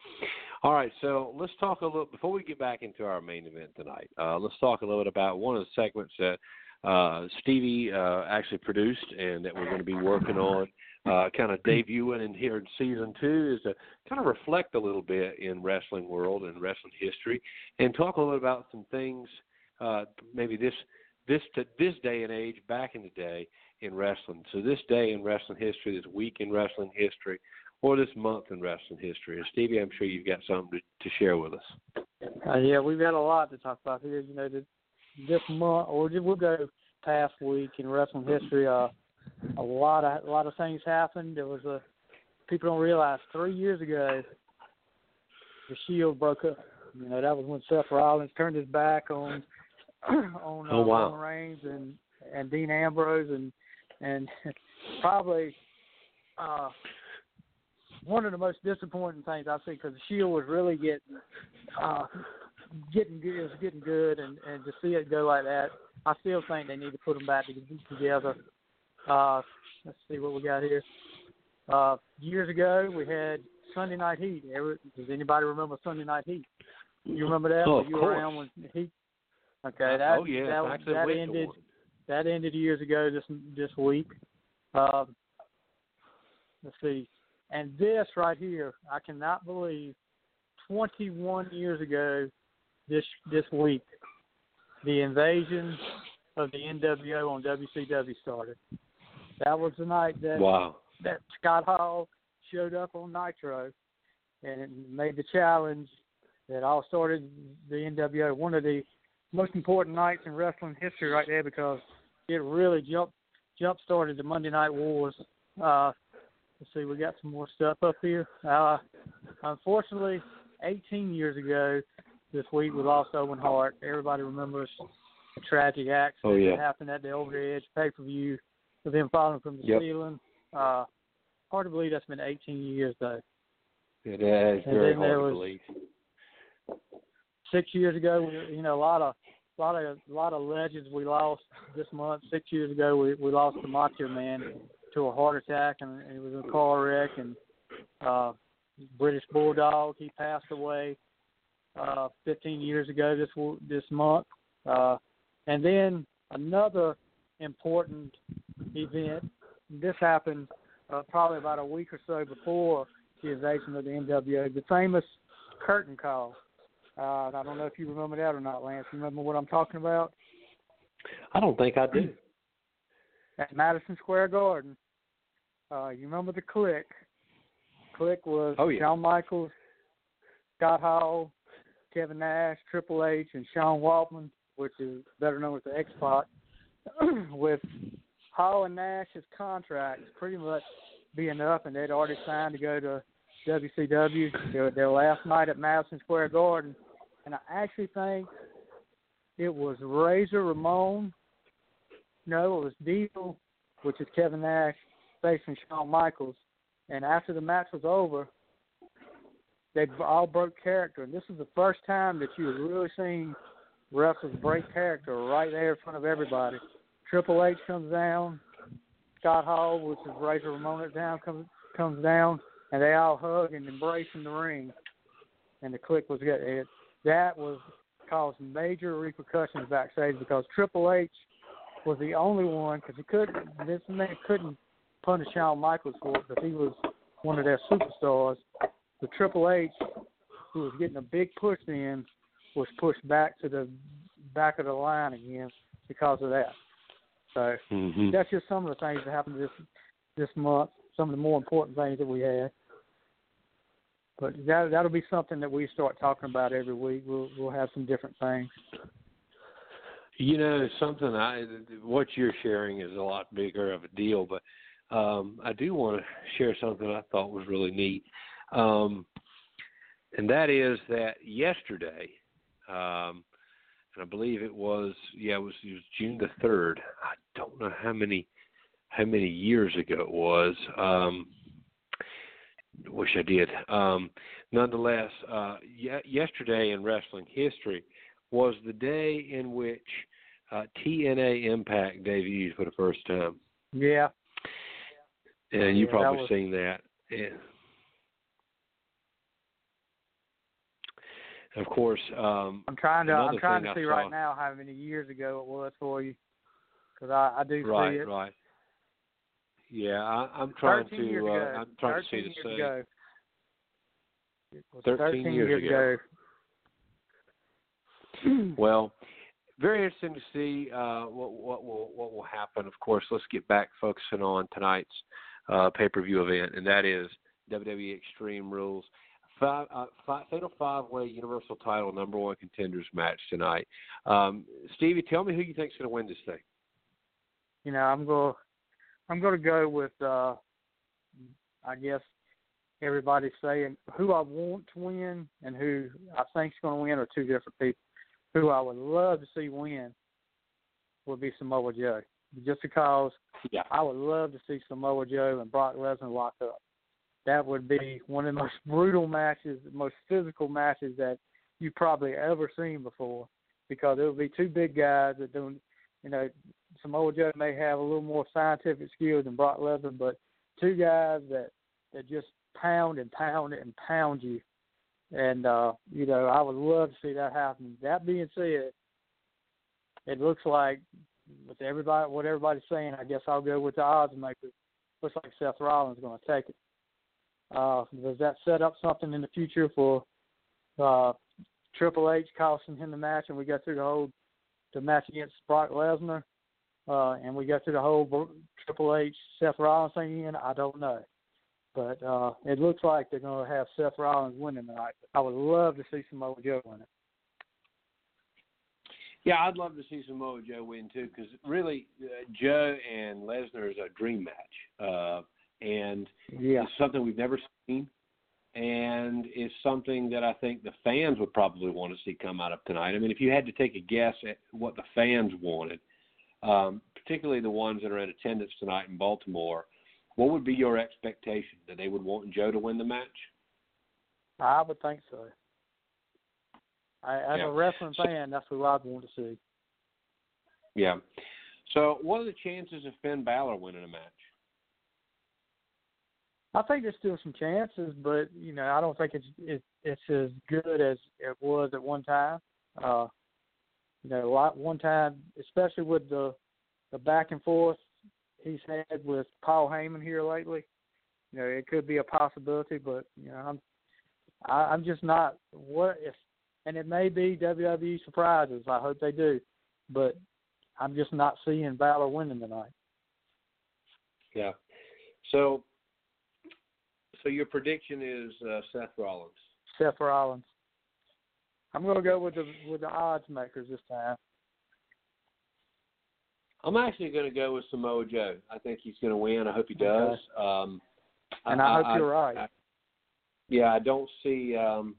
all right. So let's talk a little before we get back into our main event tonight. Uh, let's talk a little bit about one of the segments that uh, Stevie uh, actually produced and that we're going to be working on uh, kind of debuting in here in season two is to kind of reflect a little bit in wrestling world and wrestling history, and talk a little bit about some things uh, maybe this this to this day and age back in the day in wrestling. So this day in wrestling history, this week in wrestling history, or this month in wrestling history. And Stevie, I'm sure you've got something to, to share with us. Uh, yeah, we've got a lot to talk about here. You know, this month, or we'll go past week in wrestling history. Uh, a lot of a lot of things happened. There was a people don't realize three years ago the Shield broke up. You know that was when Seth Rollins turned his back on on oh, uh, wow. Roman Reigns and and Dean Ambrose and and probably uh one of the most disappointing things I see because the Shield was really getting uh getting good, it was getting good, and and to see it go like that, I still think they need to put them back together. Uh, let's see what we got here. Uh, years ago, we had Sunday Night Heat. Ever, does anybody remember Sunday Night Heat? You remember that? Oh, Were of you course. around when Heat? Okay, that oh yeah, that, actually that ended one. that ended years ago this this week. Um, let's see, and this right here, I cannot believe, 21 years ago, this this week, the invasion of the NWO on WCW started. That was the night that Wow. that Scott Hall showed up on Nitro and made the challenge that all started the NWO. One of the most important nights in wrestling history right there because it really jump jump started the Monday Night Wars. Uh, let's see, we got some more stuff up here. Uh, unfortunately, 18 years ago this week we lost Owen Hart. Everybody remembers the tragic accident Oh, yeah. that happened at the Over the Edge pay per view with him falling from the Yep. ceiling. Uh, hard to believe that's been 18 years though. It is And very hard to believe. Six years ago, we, you know, a lot of, a lot of, a lot of legends we lost this month. Six years ago, we we lost the Macho Man to a heart attack, and, it was a car wreck, and uh, British Bulldog. He passed away uh, 15 years ago this this month. Uh, and then another important event. This happened uh, probably about a week or so before the invasion of the NWO. The famous curtain call. Uh, I don't know if you remember that or not, Lance. You remember what I'm talking about? I don't think I do. At Madison Square Garden. Uh, you remember the Kliq? Kliq was oh, yeah. Shawn Michaels, Scott Hall, Kevin Nash, Triple H, and Sean Waltman, which is better known as the X Pac, with Hall and Nash's contracts pretty much being up, and they'd already signed to go to WCW. Their, their last night at Madison Square Garden, and I actually think it was Razor Ramon. No, it was Diesel, which is Kevin Nash facing Shawn Michaels. And after the match was over, they all broke character, and this is the first time that you've really seen wrestlers break character right there in front of everybody. Triple H comes down, Scott Hall, which is Razor Ramon down, comes comes down, and they all hug and embrace in the ring. And the Kliq was good. It, that was caused major repercussions backstage because Triple H was the only one because he couldn't. This man couldn't punish Shawn Michaels for it because he was one of their superstars the Triple H, who was getting a big push in, was pushed back to the back of the line again because of that. So mm-hmm. that's just some of the things that happened this this month. Some of the more important things that we had. But that that'll be something that we start talking about every week. We'll we'll have some different things. You know, something I what you're sharing is a lot bigger of a deal, but um, I do want to share something I thought was really neat um, and that is that yesterday, um, and I believe it was yeah it was, it was June the third. I don't know how many how many years ago it was. Um, wish I did. Um, nonetheless, uh, yesterday in wrestling history was the day in which uh, TNA Impact debuted for the first time. Yeah. And you yeah, probably was... seen that. Yeah. of course, um, I'm trying to I'm trying to see saw, right now how many years ago it was for you, because I, I do right, see it. Right, right. Yeah, I, I'm trying to. Uh. I'm trying to see the same. Ago. It was 13, years, ago. ago. well, very interesting to see uh, what what will what will happen. Of course, let's get back focusing on tonight's uh, pay per view event, and that is WWE Extreme Rules five, uh, five, fatal five way Universal Title number one contenders match tonight. Um, Stevie, tell me who you think's going to win this thing. You know, I'm going. I'm going to go with. uh I guess everybody's saying who I want to win and who I think's going to win are two different people. Who I would love to see win would be Samoa Joe, just because yeah. I would love to see Samoa Joe and Brock Lesnar lock up that would be one of the most brutal matches, the most physical matches that you've probably ever seen before, because it would be two big guys that do, you know, Samoa Joe may have a little more scientific skills than Brock Lesnar, but two guys that that just pound and pound and pound you, and uh, you know, I would love to see that happen. That being said, it looks like with everybody, what everybody's saying, I guess I'll go with the odds makers. Looks like Seth Rollins is going to take it. Uh, does that set up something in the future for uh, Triple H costing him the match, and we got through the whole the match against Brock Lesnar, uh, and we got through the whole Triple H Seth Rollins thing again? I don't know, but uh, it looks like they're going to have Seth Rollins winning tonight. I would love to see Samoa Joe win it. Yeah, I'd love to see Samoa Joe win too, because really, uh, Joe and Lesnar is a dream match. Uh, and yeah. it's something we've never seen, and it's something that I think the fans would probably want to see come out of tonight. I mean, if you had to take a guess at what the fans wanted, um, particularly the ones that are in attendance tonight in Baltimore, what would be your expectation that they would want Joe to win the match? I would think so. I, as yeah. a wrestling fan, that's who I'd want to see. Yeah. So, what are the chances of Finn Balor winning a match? I think there's still some chances, but you know, I don't think it's it, it's as good as it was at one time. Uh, you know, one time, especially with the the back and forth he's had with Paul Heyman here lately. You know, it could be a possibility, but you know, I'm I, I'm just not what if, and it may be WWE surprises. I hope they do, but I'm just not seeing Balor winning tonight. Yeah. So, so your prediction is uh, Seth Rollins. Seth Rollins. I'm going to go with the with the odds makers this time. I'm actually going to go with Samoa Joe. I think he's going to win. I hope he does. Okay. Um, And I, hope you're right. I, yeah, I don't see. Um,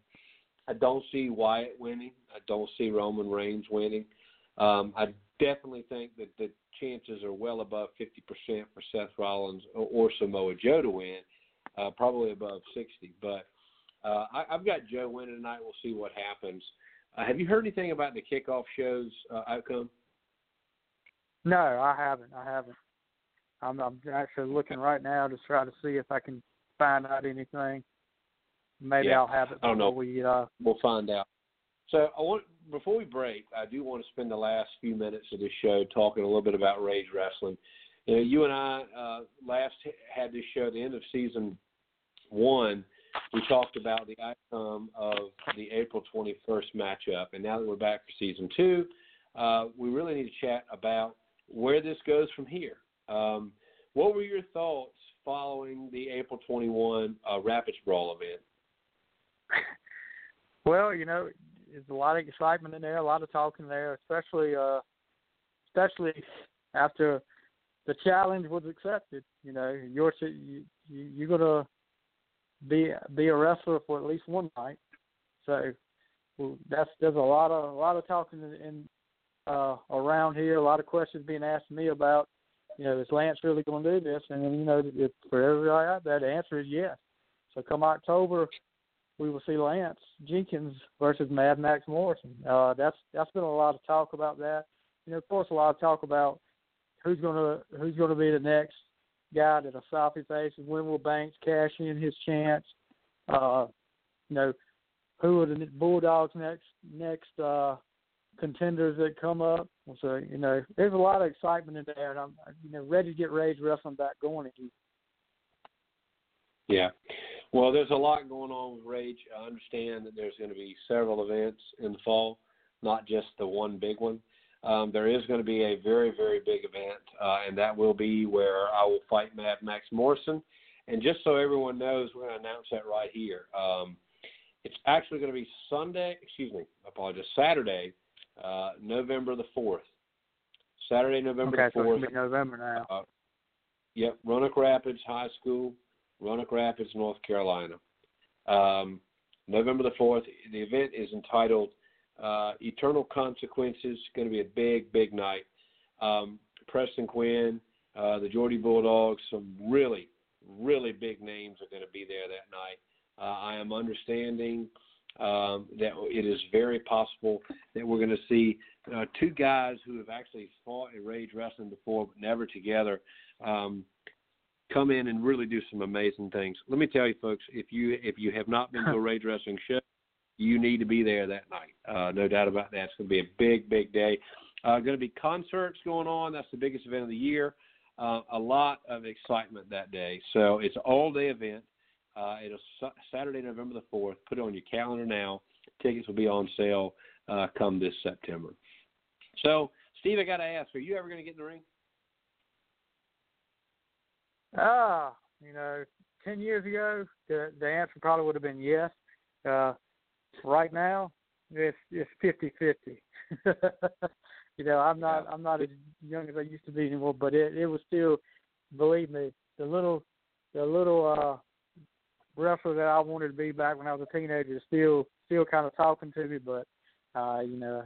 I don't see Wyatt winning. I don't see Roman Reigns winning. Um, I definitely think that the chances are well above 50% for Seth Rollins or, or Samoa Joe to win, uh, probably above 60. But uh, I, I've got Joe winning tonight. We'll see what happens. Uh, have you heard anything about the kickoff show's uh, outcome? No, I haven't. I haven't. I'm, I'm actually looking right now to try to see if I can find out anything. Maybe Yeah. I'll have it I don't know. before we uh, We'll find out. So I want before we break, I do want to spend the last few minutes of this show talking a little bit about Rage Wrestling. You know, you and I uh, last had this show at the end of season one. We talked about the outcome of the April 21st matchup, and now that we're back for season two, uh, we really need to chat about where this goes from here. Um, what were your thoughts following the April 21 uh, Rapids Brawl event? Well, you know, there's a lot of excitement in there, a lot of talking there, especially uh especially after the challenge was accepted. You know, you're you, you- you're gonna be be a wrestler for at least one night. So well, that's there's a lot of a lot of talking in, in uh around here, a lot of questions being asked me about, you know, is Lance really going to do this? And you know, if, for everybody out there, the answer is yes. So come October, we will see Lance Jenkins versus Mad Max Morrison. Uh, that's that's been a lot of talk about that. You know, of course, a lot of talk about who's gonna who's gonna be the next guy that Asafi faces. When will Banks cash in his chance? Uh, you know, who are the Bulldogs next next uh, contenders that come up? So you know, there's a lot of excitement in there, and I'm you know ready to get Rage Wrestling back going again. Yeah. Well, there's a lot going on with Rage. I understand that there's going to be several events in the fall, not just the one big one. Um, there is going to be a very, very big event, uh, and that will be where I will fight Mad Max Morrison. And just so everyone knows, we're going to announce that right here. Um, it's actually going to be Sunday, excuse me, apologize, Saturday, uh, November the 4th. Saturday, November okay, the so 4th. it's gonna be November now. Uh, yep, Roanoke Rapids High School, Roanoke Rapids, North Carolina. Um, November the 4th. The event is entitled uh, Eternal Consequences. It's going to be a big, big night. Um, Preston Quinn, uh, the Geordie Bulldogs, some really, really big names are going to be there that night. Uh, I am understanding um, that it is very possible that we're going to see uh, two guys who have actually fought in Rage Wrestling before, but never together, um, come in and really do some amazing things. Let me tell you, folks, if you if you have not been to a Rage Wrestling show, you need to be there that night. Uh, no doubt about that. It's going to be a big, big day. Uh, going to be concerts going on. That's the biggest event of the year. Uh, a lot of excitement that day. So it's an all day event. Uh, it'll Saturday, November the fourth. Put it on your calendar now. Tickets will be on sale uh, come this September. So, Steve, I got to ask: Are you ever going to get in the ring? Ah, you know, ten years ago, the the answer probably would have been yes. Uh, right now, it's it's fifty fifty. you know, I'm not I'm not as young as I used to be anymore, but it it was still, believe me, the little the little uh wrestler that I wanted to be back when I was a teenager is still still kind of talking to me, but uh, you know,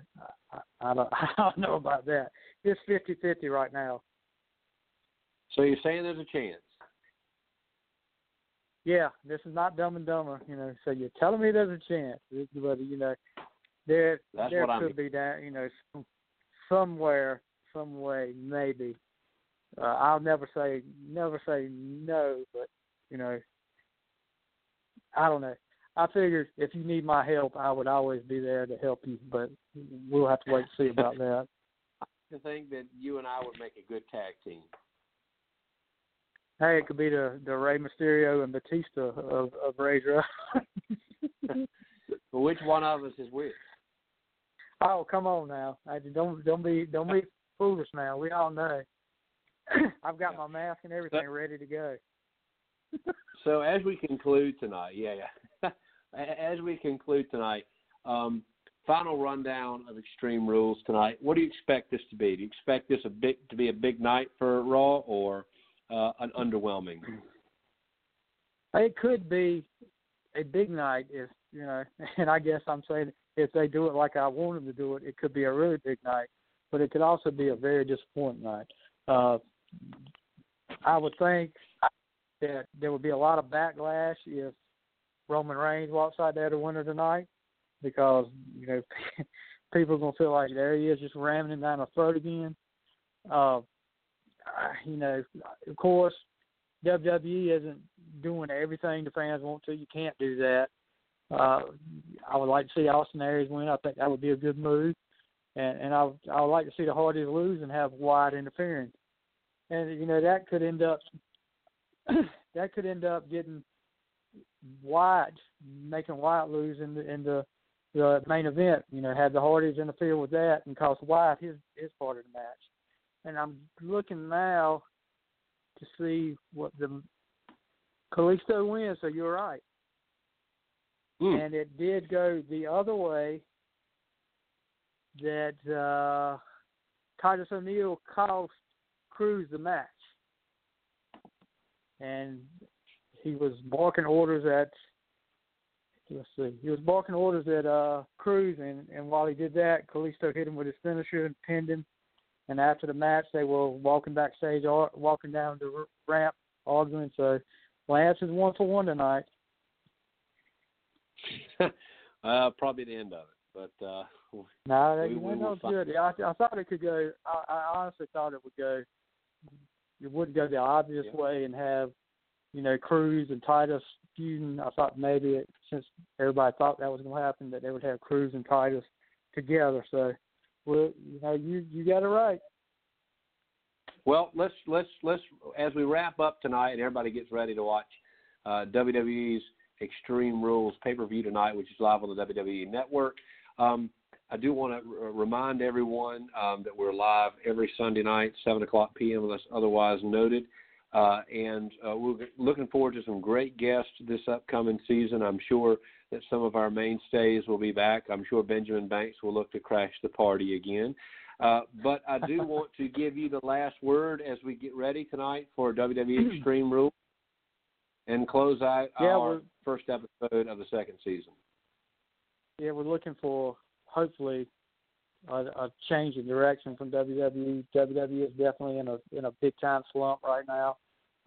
I, I, I don't I don't know about that. It's fifty fifty right now. So you're saying there's a chance? Yeah, this is not Dumb and Dumber, you know. So you're telling me there's a chance, but you know, there That's there what I'm- could be that, you know, some, somewhere, some way, maybe. Uh, I'll never say never say no, but you know, I don't know. I figured if you need my help, I would always be there to help you, but we'll have to wait and see about that. I think that you and I would make a good tag team. Hey, it could be the the Rey Mysterio and Batista of of Razor. but which one of us is which? Oh, come on now! I don't don't be don't be foolish now. We all know. I've got my mask and everything ready to go. So as we conclude tonight, yeah, yeah. as we conclude tonight, um, final rundown of Extreme Rules tonight. What do you expect this to be? Do you expect this a big to be a big night for Raw or uh, an underwhelming? It could be a big night if you know, and I guess I'm saying if they do it like I want them to do it, it could be a really big night, but it could also be a very disappointing night. Uh, I would think that there would be a lot of backlash if Roman Reigns walks out there to winner tonight because you know people are gonna feel like there he is just ramming him down the throat again. Uh, you know, of course, WWE isn't doing everything the fans want to. You can't do that. Uh, I would like to see Austin Aries win. I think that would be a good move, and and I I would like to see the Hardys lose and have Wyatt interfering, and you know that could end up that could end up getting Wyatt making Wyatt lose in the in the the main event. You know, have the Hardys interfere with that and cost Wyatt his his part of the match. And I'm looking now to see what the Kalisto wins. So you're right. Mm. And it did go the other way. That uh, Titus O'Neil cost Crews the match, and he was barking orders at let's see, he was barking orders at uh Crews, and and while he did that, Kalisto hit him with his finisher and pinned him. And after the match, they were walking backstage, or walking down the ramp, arguing. So Lance is one for one tonight. uh, probably the end of it, but uh, no, they we, we no good. I, I thought it could go. I, I honestly thought it would go. It wouldn't go the obvious yeah. way and have you know, Crews and Titus feuding. I thought maybe it, since everybody thought that was going to happen, that they would have Crews and Titus together. So, well, you know, you you got it right. Well, let's let's let's as we wrap up tonight and everybody gets ready to watch uh, WWE's Extreme Rules pay per view tonight, which is live on the WWE Network. Um, I do want to r- remind everyone um, that we're live every Sunday night, 7 o'clock p.m., unless otherwise noted. Uh, and uh, we're looking forward to some great guests this upcoming season. I'm sure that some of our mainstays will be back. I'm sure Benjamin Banks will look to crash the party again. Uh, but I do want to give you the last word as we get ready tonight for WWE Extreme Rules and close out yeah, our first episode of the second season. Yeah, we're looking for hopefully a, a change in direction from WWE. WWE is definitely in a in a big time slump right now.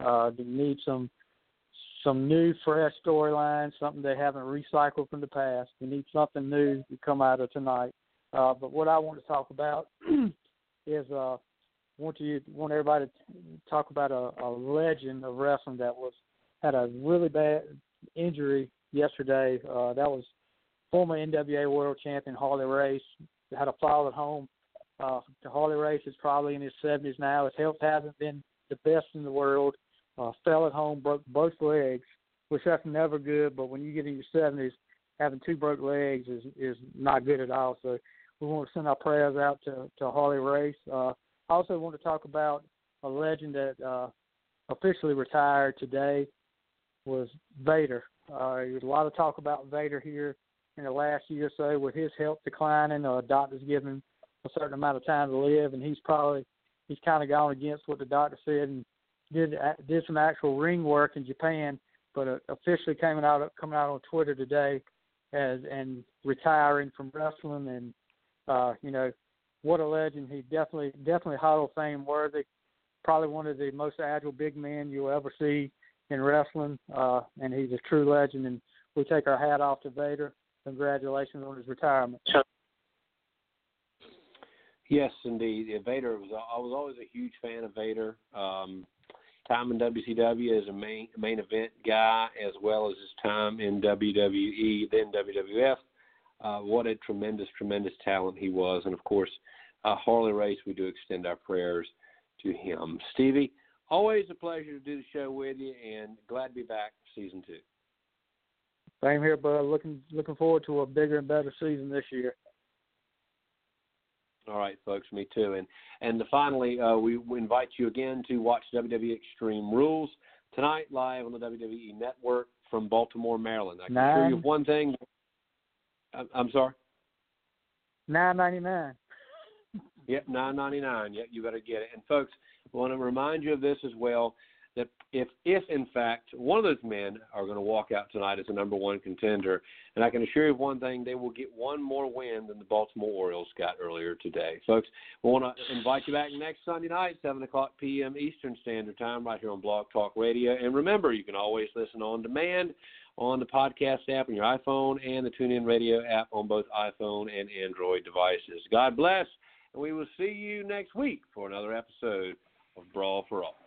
Uh, they need some some new, fresh storylines, something they haven't recycled from the past. We need something new to come out of tonight. Uh, but what I want to talk about is uh, want you want everybody to talk about a, a legend of wrestling that was had a really bad injury yesterday. Uh, that was former NWA World Champion Harley Race. Had a fall at home. Uh, Harley Race is probably in his 70s now. His health hasn't been the best in the world uh, fell at home, broke both legs, which that's never good. But when you get in your seventies, having two broke legs is is not good at all. So we want to send our prayers out to to Harley Race. Uh, I also want to talk about a legend that uh, officially retired today was Vader. Uh, there's a lot of talk about Vader here in the last year or so with his health declining. Uh, doctors giving him a certain amount of time to live, and he's probably he's kind of gone against what the doctor said and did did some actual ring work in Japan, but uh, officially coming out coming out on Twitter today as and retiring from wrestling and uh, you know what a legend. He definitely definitely Hall of Fame worthy. Probably one of the most agile big men you'll ever see in wrestling, uh, and he's a true legend. And we take our hat off to Vader. Congratulations on his retirement. Yes, indeed. Vader was. I was always a huge fan of Vader. Um, time in WCW as a main main event guy, as well as his time in WWE, then WWF. Uh, what a tremendous, tremendous talent he was, and of course, uh, Harley Race. We do extend our prayers to him. Stevie, always a pleasure to do the show with you, and glad to be back for season two. Same here, bud. Looking looking forward to a bigger and better season this year. All right, folks, me too. And and finally, uh, we, we invite you again to watch WWE Extreme Rules tonight live on the WWE Network from Baltimore, Maryland. I can Nine. assure you of one thing. I'm, I'm sorry. Nine ninety nine. Yep, nine ninety nine. Yep, you better get it. And folks, I want to remind you of this as well. That if if in fact one of those men are going to walk out tonight as a number one contender, and I can assure you of one thing, they will get one more win than the Baltimore Orioles got earlier today. Folks, we want to invite you back next Sunday night, seven o'clock p.m. Eastern Standard Time, right here on Blog Talk Radio. And remember, you can always listen on demand on the podcast app on your iPhone and the TuneIn Radio app on both iPhone and Android devices. God bless, and we will see you next week for another episode of Brawl for All.